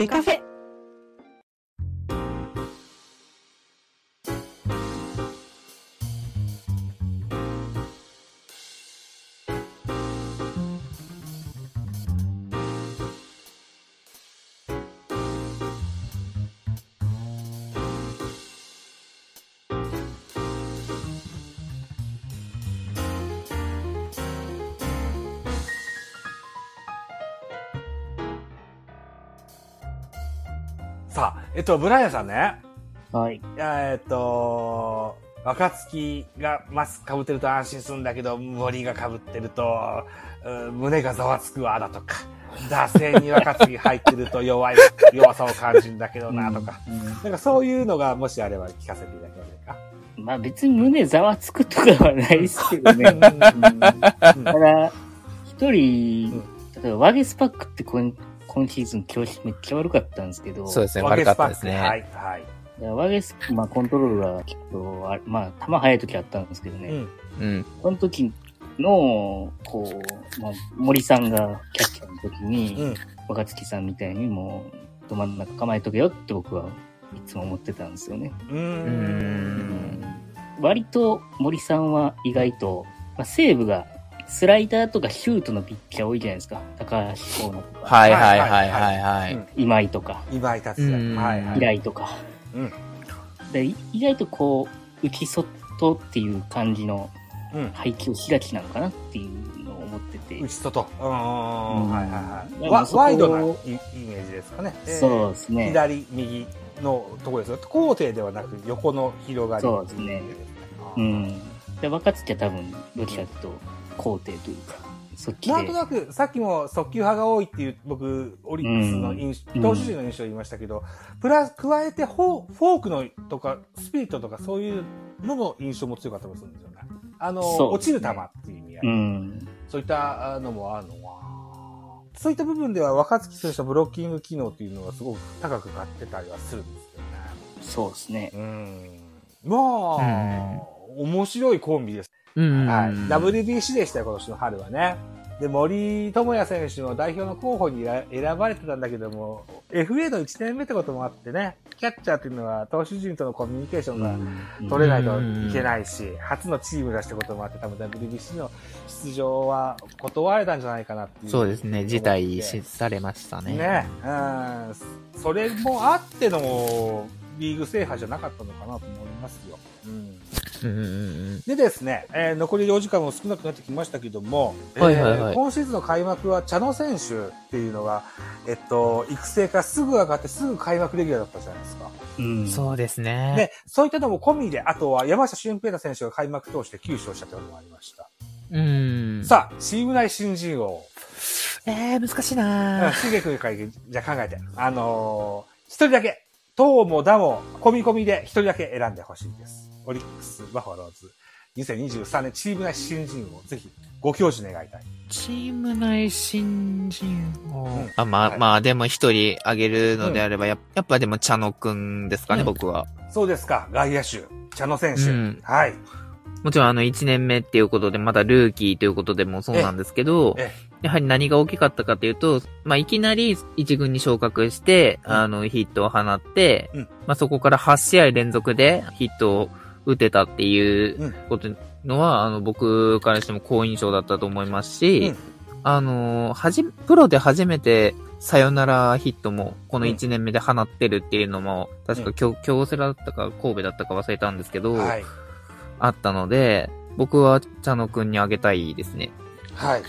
ベカフえっと、ブライアンさんね。はい。えっと、若月がマスク被ってると安心するんだけど、森が被ってると、うん胸がざわつくわ、だとか。惰性に若月入ってると弱い、弱さを感じるんだけどな、とか。うんなんかそういうのがもしあれば聞かせていただけませんか？まあ別に胸ざわつくとかはないですけどね。うんうんただ、一人、例えばワゲスパックって今今シーズン調子めっちゃ悪かったんですけど、そうですね、ワ悪かったですね。はい、はい。いやワゲス、まあコントロールがきっと、あまあ球速い時あったんですけどね、うん。うん。その時の、こう、まあ森さんがキャッチャーの時に、うん。若月さんみたいにもう、ど真ん中構えとけよって僕はいつも思ってたんですよね。うー。うん割と森さんは意外と、まあ、西武がスライダーとかシュートのピッチャー多いじゃないですか。高橋光成とか、はいはいはいはいはい。うん今井とか、今井達うん也。はい、はい。平井とか。うんでい意外とこう、内外っていう感じのうん。配球をしがちなのかなっていうのを思ってて。内外。うん。はいはいはい。ワイドなイイメージですかね。えーそうですね。左、右のところですよ。高低ではなく横の広がり。そうですねう。うんん。で、若月は多分、どっちかというと、高低というか、そっちで。なんとなく、さっきも速球派が多いっていう、僕、オリックスの印象、うん投手陣の印象を言いましたけど、プラス、加えてフォー、フォークのとか、スプリットとか、そういうのの印象も強かったりするんですよね。あの、そう落ちる球っていう意味合い。うん。そういったのもあるのは、そういった部分では若月選手のブロッキング機能っていうのがすごく高く買ってたりはするんですよね。そうですね。うん。まあ、面白いコンビです。うん。はい。WBC でしたよ、今年の春はね。で、森友哉選手も代表の候補に選選ばれてたんだけども、FA の1年目ってこともあってね、キャッチャーっていうのは投手陣とのコミュニケーションがうん取れないといけないし、初のチームだしたこともあって、多分 WBC の出場は断られたんじゃないかなっていう。そうですね、辞退しされましたね。ね。うん。それもあってのリーグ制覇じゃなかったのかなと思いますよ。うん。うんうんうんでですね、えー残りお時間も少なくなってきましたけども、はいはいはいえー今シーズンの開幕は茶野選手っていうのが、えっと、育成からすぐ上がってすぐ開幕レギュラーだったじゃないですか。うん。そうですね。で、そういったのも込みで、あとは山下俊平太選手が開幕投手で9勝したというのもありました。うん。さあ、チーム内新人王。えー、難しいうんなしげくんからじゃあ考えて。あのー一人だけ、東もダも、込み込みで一人だけ選んでほしいです。オリックス、バファローズ、2023年チーム内新人王、ぜひ、ご教授願いたい。チーム内新人を、うん。あ、まあ、はい。まあ、でも一人あげるのであれば、ややっぱでも茶野くんですかね、うん。僕は。そうですか、外野手、茶野選手。うん。はい。もちろんあの1年目っていうことで、まだルーキーということでもそうなんですけどえ、やはり何が大きかったかというと、まあ、いきなり一軍に昇格して、うん。あの、ヒットを放って、うん。まあ、そこから8試合連続でヒットを打てたっていううんことのは、あの、僕からしても好印象だったと思いますし、あの、はじ、プロで初めて、サヨナラヒットも、この1年目で放ってるっていうのも、確か京、京セラだったか神戸だったか忘れたんですけど、はい。あったので、僕は茶野くんにあげたいですね。はい。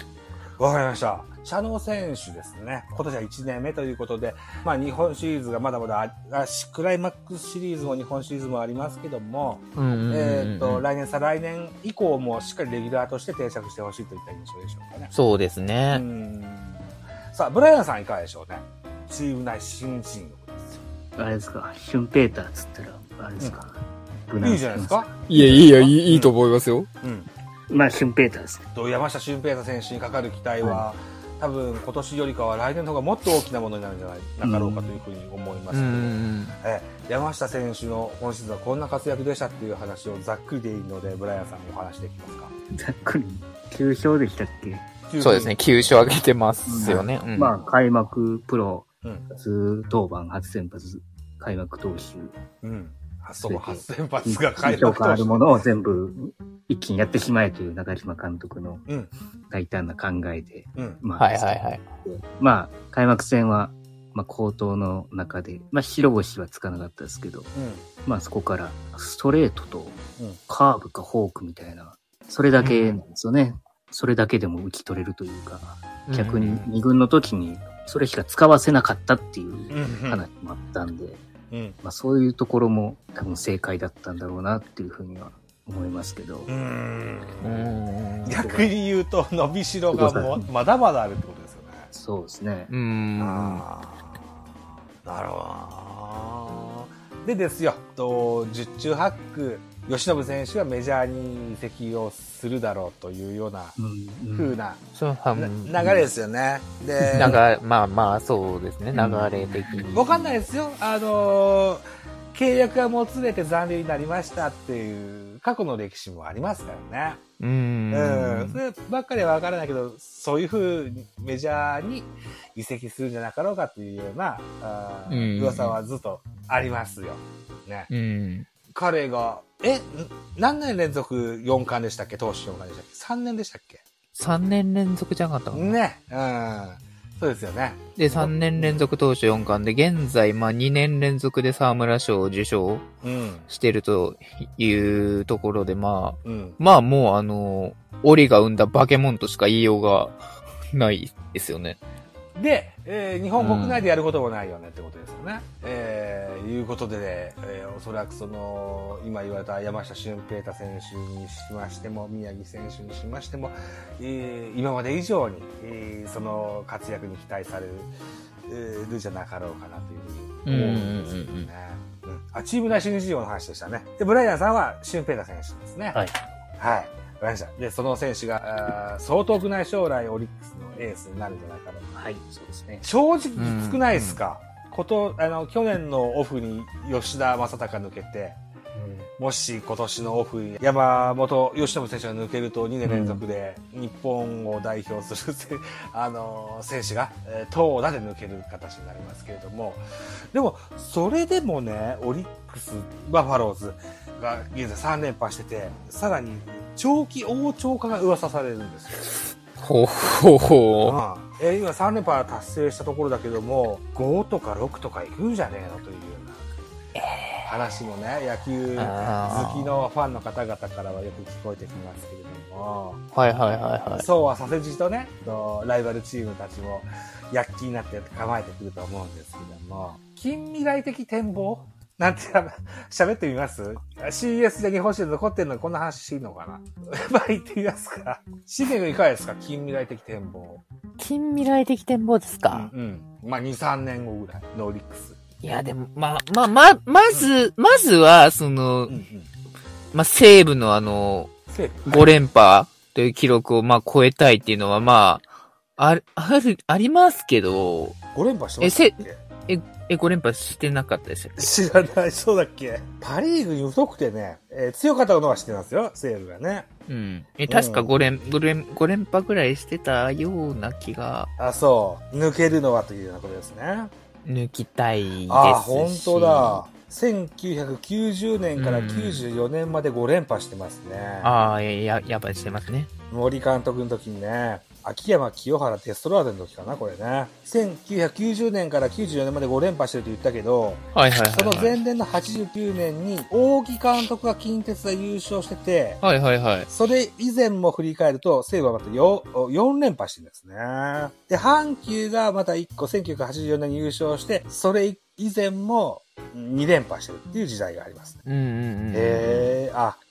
わかりました。茶野選手ですね。今年は1年目ということで、まあ日本シリーズがまだまだあ、あクライマックスシリーズも日本シリーズもありますけども、うんうんうんうんえっ、と、来年、再来年以降もしっかりレギュラーとして定着してほしいといった印象でしょうかね。そうですうね。ん。さあ、ブライアンさんいかがでしょうね？チーム内新人王ですよ。あれですか、シュンペーターっつったら、あれですか？無難いいじゃないですか？いや、いいよ、いいいいと思いますよ。うん。まあ、シュンペーターですね。と山下俊平太選手にかかる期待は、多分今年よりかは来年の方がもっと大きなものになるんじゃないなかろうかというふうに思いますけど、んえ山下選手の今シーズンはこんな活躍でしたっていう話をざっくりでいいのでブライアンさんにお話できますか？ざっくり。9勝でしたっけ、うん。そうですね、9勝上げてますよね。うんまあ、開幕プロうん。初登板、初先発、開幕投手、うん。発想初先発が開評幕投手。価あるものを全部一気にやってしまえという中島監督のうん。大胆な考えで、うん。まあ、はいはいはい。まあ、開幕戦は、まあ、高騰の中で、まあ、白星はつかなかったですけど、まあ、そこから、ストレートとうん、カーブかフォークみたいな、それだけなんですよね。それだけでも打ち取れるというか、逆に二軍の時に、それしか使わせなかったっていううん。話もあったんで、うん。まあ、そういうところも多分正解だったんだろうなっていうふうには思いますけど、うん。うん。逆に言うと、伸びしろがもうまだまだあるってことですよね。そうですね。うん。ああ。なるほどな。でですよ、と、十中八九、吉信選手はメジャーに移籍をするだろうというようなうん風なそう、はな流れですよね。で、まあまあ、そうですね、流れ的に。わかんないですよ。あのー契約がもつれて残留になりましたっていう過去の歴史もありますからね。ううん。んそ。ればっかりはわからないけど、そういうふうにメジャーに移籍するんじゃなかろうかっていうような、あーうん噂はずっとありますよ。ね。うん。彼が、え、ん何年連続4冠でしたっけ？投手4冠でしたっけ ?3 年でしたっけ？3年連続じゃなかったかな。ね。うん。そうですよね。で、3年連続投手4冠で、現在、まあ2年連続で沢村賞を受賞うん。してるというところで、まあ、うん。まあもうあの、オリが生んだバケモンとしか言いようがないですよね。で、えー日本国内でやることもないよねってことですよね。えーいうことで、ね、えーおそらくその、今言われた山下俊平太選手にしましても、宮城選手にしましても、えー今まで以上に、えーその活躍に期待される、えーるじゃなかろうかなというふうに思うんですけどね。うんあ、チーム内新事業の話でしたね。で、ブライアンさんは俊平太選手ですね。はい。はい。わかりました。で、その選手が、あー相当ない将来オリックスのエースになるんじゃないかな。はい、そうですね。正直少ないですか、こと、あの、去年のオフに吉田正尚抜けて、もし今年のオフに山本由伸選手が抜けると2年連続で日本を代表するせ、あの、選手が、えー投打で抜ける形になりますけれども、でも、それでもね、オリックス、バファローズが現在3連覇してて、さらに長期王朝化が噂されるんですよ。ほうほうほうんえー今3連覇達成したところだけども、5とか6とかいくんじゃねえのというような話もね、野球好きのファンの方々からはよく聞こえてきますけれども、う。はいはいはいはい。そうはさせじとね、とライバルチームたちも躍起になって構えてくると思うんですけども、近未来的展望？なんて喋ってみます ?CS で日本史で残ってるのにこんな話していいのかな？まあ言ってみますか。資源いかがですか？近未来的展望。近未来的展望ですか、うん。まあ、2、3年後ぐらい、ノーリックス。いや、でも、まあ、まあ、ま、まず、まずは、そのうん、うん。まあ、西武のあの、セーフ。5連覇という記録を、まあ、超えたいっていうのは、まあ、ある、ある、ありますけど、5連覇してましたっけ？え、5連覇してなかったでしたっけ知らない、そうだっけ？パリーグに疎くてね、えー強かったのは知ってますよ、西武がね。うん。え、確か5連、5連、5連覇ぐらいしてたような気が、あ、そう。抜けるのはというようなことですね。抜きたいですし。あ、本当だ。1990年から94年まで5連覇してますね。ああ、や、やばいしてますね。森監督の時にね、秋山清原テストラーデの時かな、これね。1990年から94年まで5連覇してると言ったけど、はいはいはい、はい。その前年の89年に、大木監督が近鉄で優勝してて、はいはいはい。それ以前も振り返ると、西武はまた 4, 4連覇してるんですね。で、阪急がまた1個1984年に優勝して、それ以前も2連覇してるっていう時代がありますね。うんうんうん。へえ、あ、こん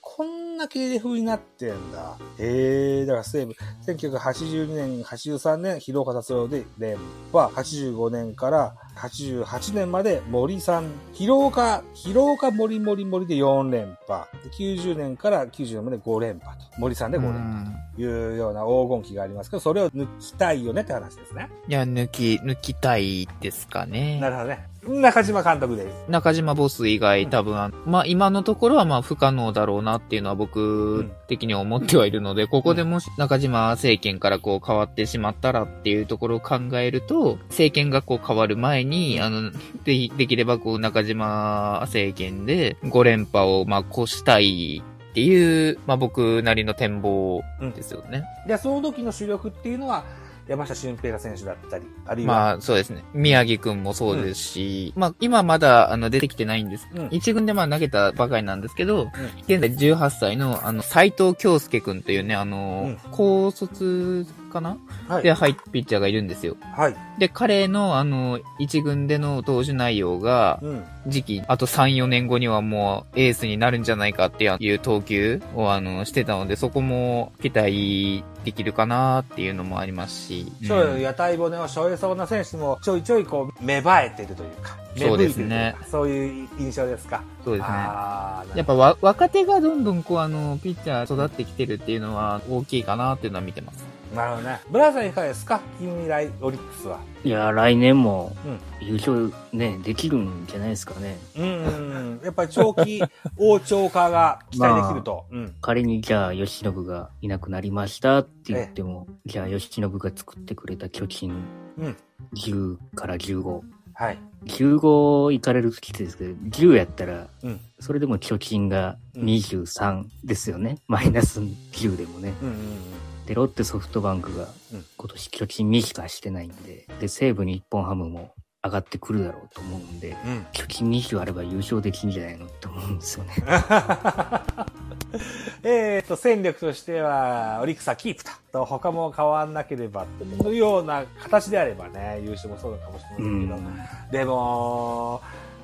な系譜になってんだ。へえ、だから西武、1982年、83年、広岡達郎で連覇、85年から88年まで森さん、広岡、広岡森森森で4連覇、で90年から90年まで5連覇と、森さんで5連覇というような黄金期がありますけど、それを抜きたいよねって話ですね。いや、抜き、抜きたいですかね。なるほどね。中島監督です。中島ボス以外多分、あのまあ今のところはまあ不可能だろうなっていうのは僕的には思ってはいるので、ここでもし中島政権からこう変わってしまったらっていうところを考えると、政権がこう変わる前に、あの、でできればこう中島政権で5連覇をまあ越したいっていう、まあ僕なりの展望ですよね。で、その時の主力っていうのは、山下俊平選手だったり、あるいは、まあ、そうですね。宮城くんもそうですし、まあ、今まだ、あの、出てきてないんです。うん一軍でまあ投げたばかりなんですけど、現在18歳の、あの、斎藤京介くんというね、あの、うん高卒かな？はい。で入ったピッチャーがいるんですよ。はい。で、彼の、あの、一軍での投手内容が、うん。時期、あと3、4年後にはもうエースになるんじゃないかっていう投球を、あの、してたので、そこも期待できるかなっていうのもありますし。ちょい屋台骨を背負えそうな選手もちょいちょいこう芽生えてるというか、芽そうですねか、そういう印象ですか。そうですね。やっぱわ若手がどんどんこうあの、ピッチャー育ってきてるっていうのは大きいかなっていうのは見てます。なるほどね。ブラザーいかがですか？近未来オリックスは。いや、来年もうん優勝ね、できるんじゃないですかね。うんうんうん。やっぱり長期 王朝化が期待できると。うん。仮にじゃあ、吉信がいなくなりましたって言っても、じゃあ、吉信が作ってくれた貯金うん。10から15。はい。15行かれるきついですけど、10やったら、うん。それでも貯金が23ですよね。マイナス10でもね。うんうんで、ロッテソフトバンクがうん今年貯金2しかしてないんで、で、西武日本ハムも上がってくるだろうと思うんで、うん。うん。貯金20あれば優勝できんじゃないのって思うんですよね。えっと、戦力としては、オリックスはキープと。と他も変わんなければ、というような形であればね、優勝もそうかもしれませうんけど、ん。でも、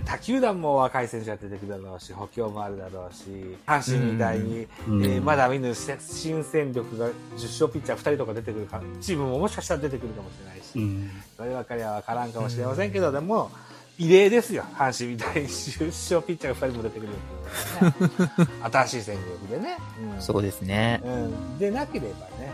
他球団も若い選手が出てくるだろうし、補強もあるだろうし、阪神みたいに、うんえーまだ見ぬ新戦力が10勝ピッチャー2人とか出てくるか、チームももしかしたら出てくるかもしれないし、うん。そればかりは分からんかもしれませんけど、でも、異例ですよ。阪神みたいに10勝ピッチャーが2人も出てくるっていうのはね。新しい戦力でね。うんそうですね。うん、でなければね、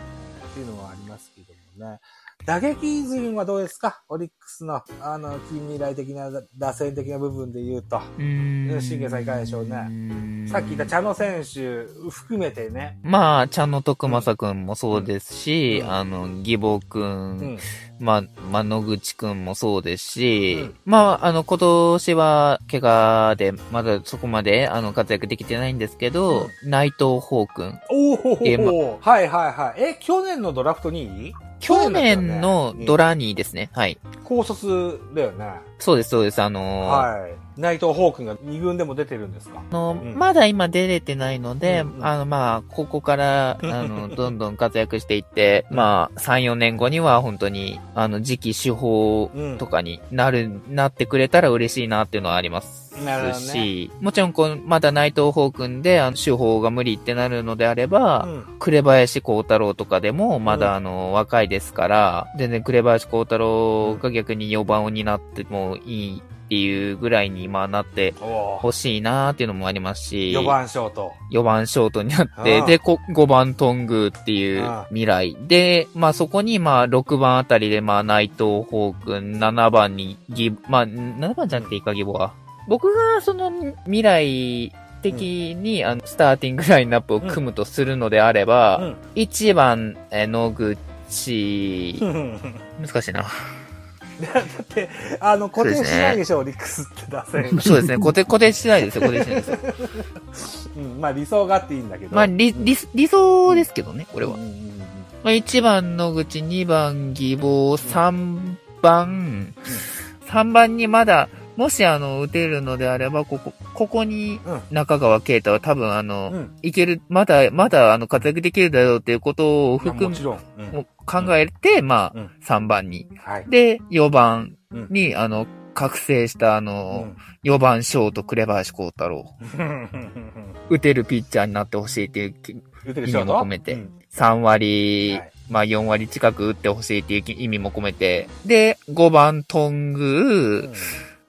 っていうのはありますけどもね。打撃陣はどうですか？オリックスの、あの、近未来的な打線的な部分で言うと。うーん。信玄さんいかがでしょうねねさっき言った茶野選手含めてね。まあ、茶野徳正くんもそうですし、うんあの、義母く、うんん。まあ、まあ、野口くんもそうですし、うんまあ、あの、今年は、怪我で、まだそこまで、あの、活躍できてないんですけど、内藤宝くん。おおはいはいはい。え、去年のドラフト2位？去年のドラ、ラニーですね。はい。高卒だよね。そうです、そうです。あのーはい。内藤ホークが2軍でも出てるんですか？あの、うん。まだ今出れてないので、うんうん。あの、まあ、ここから、あの、どんどん活躍していって、まあ、3、4年後には本当に、あの、次期手法とかになる、なってくれたら嬉しいなっていうのはありますなるほどね。し、もちろん、こう、まだ内藤宝君で、あの、手法が無理ってなるのであれば、うん。紅林幸太郎とかでも、まだあの、若いですから、全然紅林幸太郎が逆に4番を担ってもいいっていうぐらいに、まあなってお欲しいなーっていうのもありますし、4番ショート。4番ショートになって、で、こ5番トングっていう未来。で、まあそこにまあ6番あたりでまあ内藤宝君、7番にギ、まあ7番じゃなくていいか、ギボは。僕がその未来的に、あの、スターティングラインナップを組むとするのであれば、うん。1番、えー野口、難しいな。だって、あの、固定しないでしょ、オリックスって出せ。そうですね、固定、固定してないですよ、固定してないですよ。うん、まあ理想があっていいんだけど。まあ、理、理、理想ですけどね、これは。まあ、1番野口、2番義母、3番、3番にまだ、もしあの、打てるのであれば、ここ、ここにうん。中川圭太は多分あの、うん。いける、まだ、まだあの、活躍できるだろうっていうことをまあ含むもちろん。うん。を考えて、まあ、うん。3番に。はい。で、4番うん。に、あの、覚醒したあうの、ん。4番ショート、紅林幸太郎。打てるピッチャーになってほしいっていう意味も込めて。うん。3割、はい。まあ4割近く打ってほしいっていう意味も込めて、で、5番トング、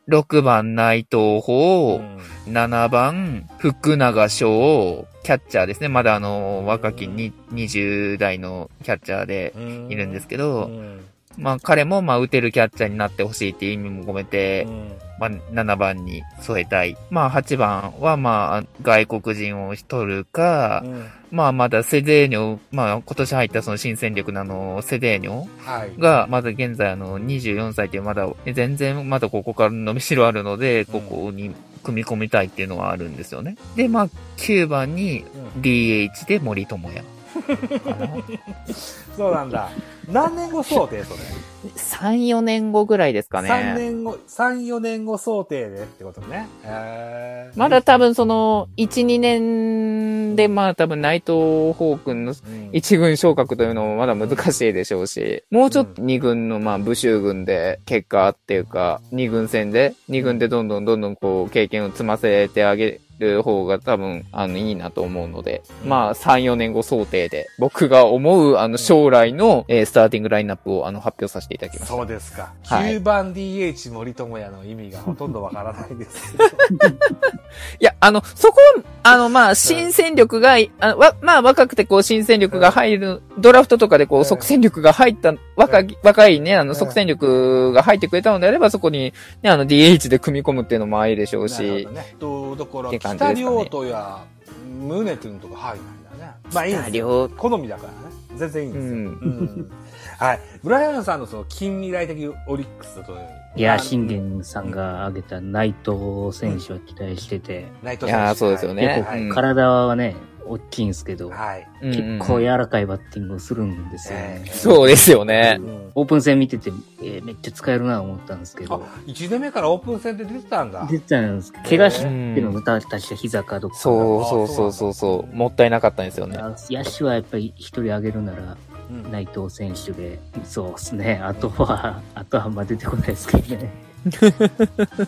6番内藤う法、ん。7番福永翔、キャッチャーですね。まだあの、若きに20代のキャッチャーでうん。いるんですけうど、ん。まあ彼もまあ打てるキャッチャーになってほしいっていう意味も込めてう、んまあ、7番に添えたい。まあ、8番は、まあ、外国人を取るか、うんまあ、まだセデーニョ、まあ、今年入ったその新戦力のあの、セデーニョはい。が、まだ現在あの、24歳ってまだ、全然まだここから伸びしろあるので、ここに組み込みたいっていうのはあるんですよね。で、まあ、9番にうん DH で森友哉。そうなんだ。何年後想定それ？3、4年後ぐらいですかね。3年後、3、4年後想定でってことね。まだ多分その、1、2年でまあ多分内藤宝君のうん一軍昇格というのもまだ難しいでしょうし、もうちょっと二軍のまあ武州軍で結果っていうか、二軍戦で、二軍でどんどんどんどんこう経験を積ませてあげる方が多分あのいいなと思うので、まあ3、4年後想定で僕が思うあの将来の、えースターティングラインナップをあの発表させていただきました。そうですか。はい9番 DH 森友哉の意味がほとんどわからないですけど。いや、あの、そこは、あの、まあ、新戦力が、あのわ、まあ、若くてこう、新戦力が入る、ドラフトとかでこう、うん即戦力が入った、若い、若いね、あの、うん即戦力が入ってくれたのであれば、そこに、ね、あの、DH で組み込むっていうのもありでしょうなるしほど、ね。と、だから、北ですかね亮とや、宗君とか入んないんだね。まあいいんです好みだからね。全然いいんですよ。うんうんはい。ブライアンさんのその近未来的オリックスといや、信玄さんが挙げた内藤選手は期待してて、内藤いやーそうですよね結構はい。体はね、大きいんですけど、はい。うんうん結構柔らかいバッティングをするんですよね。えーそうですよね。うんオープン戦見てて、えーめっちゃ使えるなと思ったんですけあど、、1年目からオープン戦で出てたんだ。出てたんですけど、怪我してるの歌たした膝かどっか。そうそうそうそうそう、もったいなかったんですよね。あ野手はやっぱり一人挙げるなら、うん内藤選手で、そうですね。あとは、あとはあんま出てこないですけどね。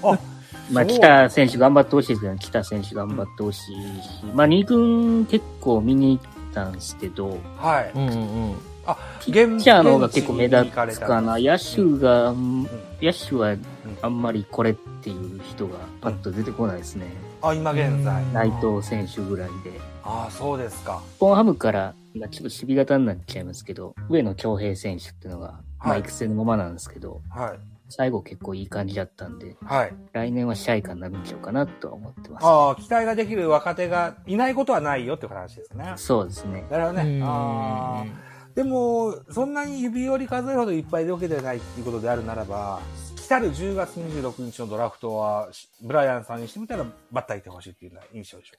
あ、まあ、北選手頑張ってほしいですけど、北選手頑張ってほしいし、まあ、二軍結構見に行ったんですけど、はい。うんうんうん。あ、ピッチャーの方が結構目立つかな。野手が、ん野手はあんまりこれっていう人がパッと出てこないですね。あ、今現在。うん内藤選手ぐらいで。ああ、そうですか。日本ハムから、まあ、ちょっと守備型になっちゃいますけど、上野恭平選手っていうのが、まあ、はい育成のままなんですけど、はい。最後結構いい感じだったんで、はい。来年は支配下になるんちゃうかなとは思ってます。ああ、期待ができる若手がいないことはないよって話ですね。そうですね。なるほどね。うんああ。でも、そんなに指折り数えるほどいっぱいいるわけではないっていうことであるならば、来たる10月26日のドラフトは、ブライアンさんにしてみたらバッターいてほしいっていうような印象でしょ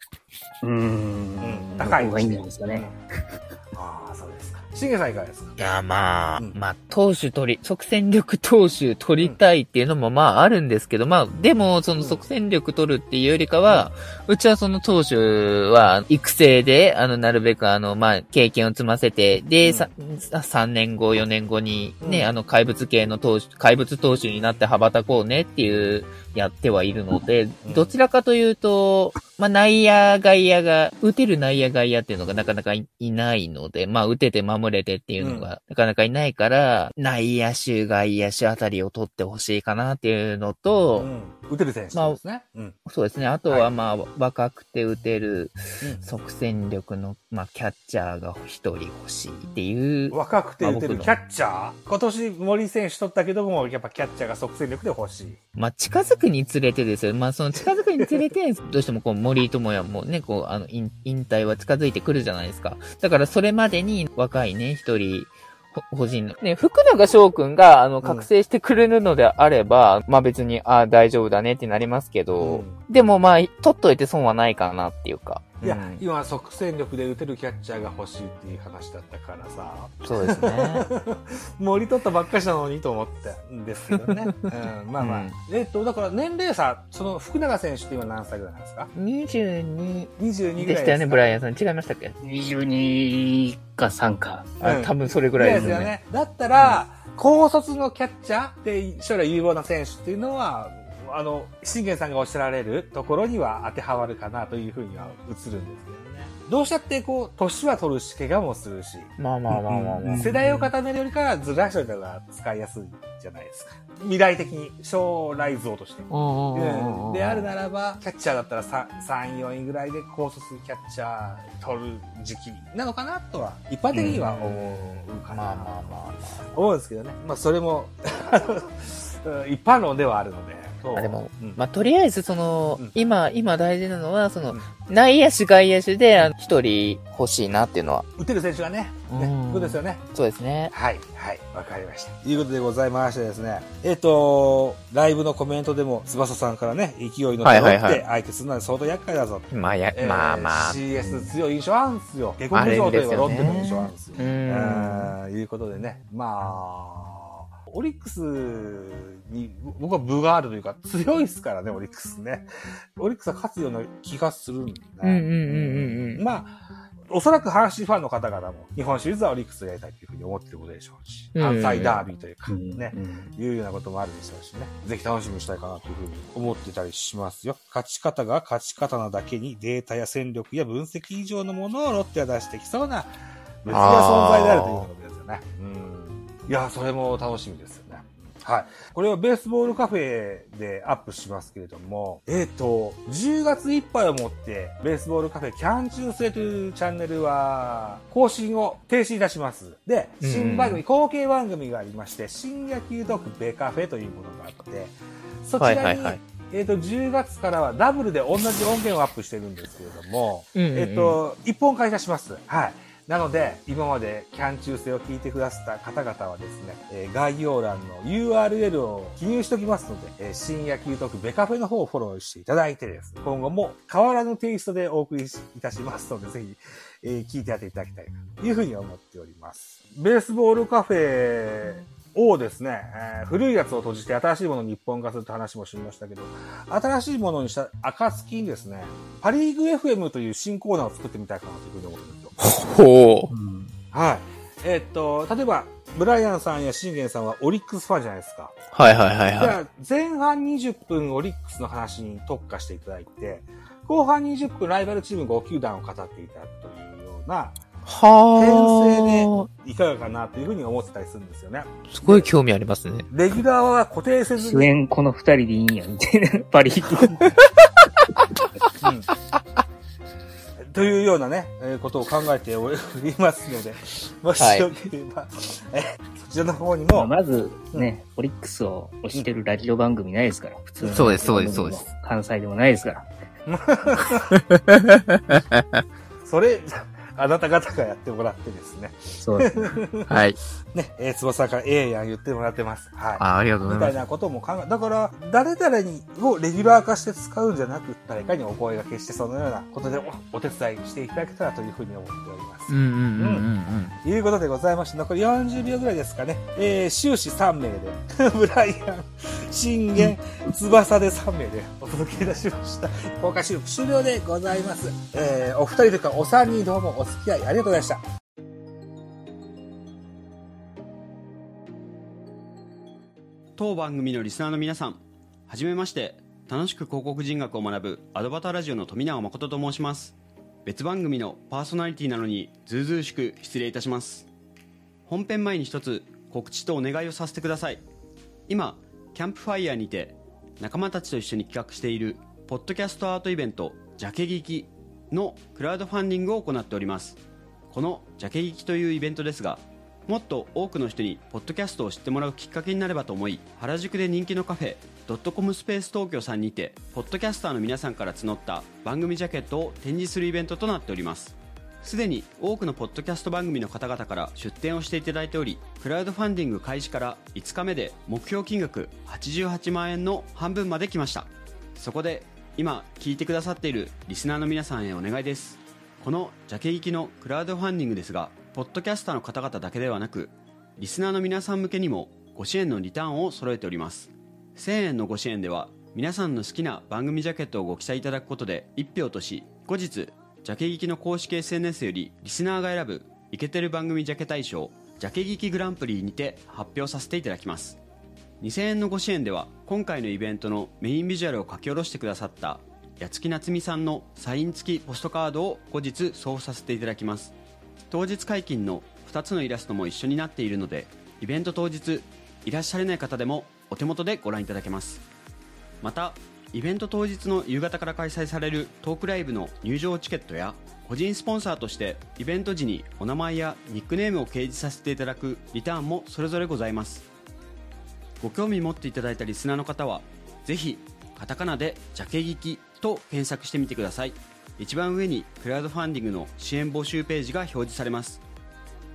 うーん。うか。高い方がいいんじゃないですかね。うんああ、そうですか。しげさんいかがですか？いや、まあ、うん。まあ、投手取り、即戦力投手取りたいっていうのもまああるんですけど、まあ、でも、その即戦力取るっていうよりかは、うちはその投手は育成で、あの、なるべくあの、まあ、経験を積ませて、で、うん。さ、3年後、4年後にね、うん。あの、怪物系の投手、怪物投手になって羽ばたこうねっていう、やってはいるので、うんどちらかというと、まあ、内野、外野が、打てる内野、外野っていうのがなかなかいいないので、まあ、打てて守れてっていうのがなかなかいないから、内野手、外野手あたりを取ってほしいかなっていうのと、うん。打てる選手ですね。うん。そうですね。あとははまあ、若くて打てるうん即戦力の、まあ、キャッチャーが一人欲しいっていう。若くて打てるキャッチャー？今年森選手取ったけども、やっぱキャッチャーが即戦力で欲しい。まあ、近づくにつれてですよ。まあ、その近づくにつれて、どうしてもこう、森友哉もね、こう、あの、引引退は近づいてくるじゃないですか。だから、それまでに若いね、一人、ほ個人の。ね、福永翔くんが、あの、覚醒してくれるのであれば、まあ別に、ああ、大丈夫だねってなりますけど、でもまあ、取っといて損はないかなっていうか。いや、うん今即戦力で打てるキャッチャーが欲しいっていう話だったからさ、そうですね。森取ったばっかしなのにと思ったんですけどね。うん、まあまあ。うんえっと、だから年齢差、その福永選手って今何歳ぐらいなんですか？22 ?22 ぐらいでしたよね、ブライアン。ンさん。違いましたっけ？22か3か。うんあ多分それぐぐらいですすよね。ね。だったら、高卒のキャッチャーって将来有望な選手っていうのは、あの、信玄さんがおっしゃられるところには当てはまるかなというふうには映るんですけどね。どうしたってこう、年は取るし、怪我もするし、まあまあまあまあまあ。世代を固めるよりかはずらしといた方が使いやすいじゃないですか。未来的に、将来像として。であるならば、キャッチャーだったら 3, 3 4位ぐらいで高卒キャッチャー取る時期なのかなとは、一般的には思うかな。まあまあまあま思うんですけどね。まあ、それも、一般論ではあるので、あでも、うんまあとりあえずその、うん今、今大事なのは、その、うん内野手外野手であの一人欲しいなっていうのは、打てる選手がね、ね、うんそうですよね。そうですね。はい、はい、わかりました。ということでございましてですね。えっ、と、ライブのコメントでも、翼さんからね、勢いのはい手をって相手するのは相当厄介だぞ。まあや、えーまあまあ。CS 強い印象あるんですよ。下克上といえばロッテの印象あるんですよ。うん。うん、いうことでね。まあ、オリックスに、僕は分があるというか、強いですからね、オリックスね。オリックスは勝つような気がするんでね。うんうんうんうんうん。まあ、おそらく阪神ファンの方々も、日本シリーズはオリックスをやりたいというふうに思ってることでしょうし、うん関西ダービーというか、うんね、うんいうようなこともあるでしょうしね。ぜひ楽しみにしたいかなというふうに思ってたりしますよ。勝ち方が勝ち方なだけにデータや戦力や分析以上のものをロッテは出してきそうな別な存在であるということですよね。うん。いや、それも楽しみですよね。はい。これはベースボールカフェでアップしますけれども、えっ、と、10月いっぱいをもって、ベースボールカフェキャン中制というチャンネルは、更新を停止いたします。で、新番組、後継番組がありまして、新野球トークベカフェというものがあって、そちらに、はいはいはいえっ、と、10月からはダブルで同じ音源をアップしてるんですけれども、うんうんうんえっ、と、一本化いたします。はい。なので、今までキャン中制を聞いてくださった方々はですね、えー概要欄の URL を記入しておきますので、えー新野球トークベカフェの方をフォローしていただいてですね、今後も変わらぬテイストでお送りいたしますので、ぜひ、えー聞いてやっていただきたいというふうに思っております。ベースボールカフェをですね、えー古いやつを閉じて新しいものに一本化するって話もしましたけど、新しいものにした暁にですね、パリーグ FM という新コーナーを作ってみたいかなというふうに思ってるんです。ほう。うんはい。えーっと、例えば、ブライアンさんやシンゲンさんはオリックスファンじゃないですか。はいはいはいはじゃあ、前半20分オリックスの話に特化していただいて、後半20分ライバルチーム5球団を語っていただくというような、い。は編いかがかなというふうに思ってたりするんですよね。あ。すごい興味ありますね。レギュラーは固定せずに、主演この二人でいいんや、みたいな。パリ。うんというようなね、えーことを考えておりますので、もしよければ、えそちらの方にも、まずね、オリックスを推してるラジオ番組ないですから。普通のそうですそうですそうです。関西でもないですから。それ、あなた方がやってもらってですね。そうです。はい。ね、えー、翼からええやん言ってもらってます。はい。あありがとうございます。みたいなことも考え、だから、誰々に、をレギュラー化して使うんじゃなく、誰かにお声掛けして、そのようなことでおお手伝いしていただけたらというふうに思っております。うんうんうんうんということでございまして、残り40秒ぐらいですかね。えー、終始3名で、ブライアン、信玄、翼で3名でお届けいたしました。公開収録終了でございます。えー、お二人というかお三人どうもお付き合いありがとうございました。当番組のリスナーの皆さんはじめまして。楽しく広告人学を学ぶアドバターラジオの富永誠と申します。別番組のパーソナリティなのにずうずうしく失礼いたします。本編前に一つ告知とお願いをさせてください。今キャンプファイヤーにて仲間たちと一緒に企画しているポッドキャストアートイベントジャケ聞きのクラウドファンディングを行っております。このジャケ聞きというイベントですがもっと多くの人にポッドキャストを知ってもらうきっかけになればと思い原宿で人気のカフェドットコムスペース東京さんにてポッドキャスターの皆さんから募った番組ジャケットを展示するイベントとなっております。すでに多くのポッドキャスト番組の方々から出展をしていただいておりクラウドファンディング開始から5日目で目標金額88万円の半分まで来ました。そこで今聞いてくださっているリスナーの皆さんへお願いです。このジャケ行きのクラウドファンディングですがポッドキャスターの方々だけではなくリスナーの皆さん向けにもご支援のリターンを揃えております。1000円のご支援では皆さんの好きな番組ジャケットをご記載いただくことで1票とし後日ジャケ聞きの公式 SNS よりリスナーが選ぶイケてる番組ジャケ大賞ジャケ聞きグランプリにて発表させていただきます。2000円のご支援では今回のイベントのメインビジュアルを書き下ろしてくださった八月夏美さんのサイン付きポストカードを後日送付させていただきます。当日解禁の2つのイラストも一緒になっているのでイベント当日いらっしゃれない方でもお手元でご覧いただけます。またイベント当日の夕方から開催されるトークライブの入場チケットや個人スポンサーとしてイベント時にお名前やニックネームを掲示させていただくリターンもそれぞれございます。ご興味持っていただいたリスナーの方はぜひカタカナでジャケ聞きと検索してみてください。一番上にクラウドファンディングの支援募集ページが表示されます。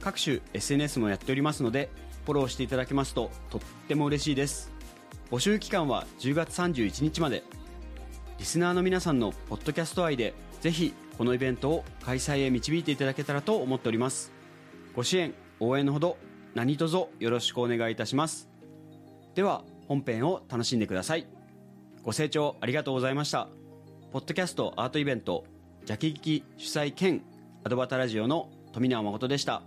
各種 SNS もやっておりますのでフォローしていただけますととっても嬉しいです。募集期間は10月31日まで。リスナーの皆さんのポッドキャスト愛でぜひこのイベントを開催へ導いていただけたらと思っております。ご支援応援のほど何卒よろしくお願いいたします。では本編を楽しんでください。ご清聴ありがとうございました。ポッドキャストアートイベントジャキ聞き主催兼アドバタラジオの富永誠でした。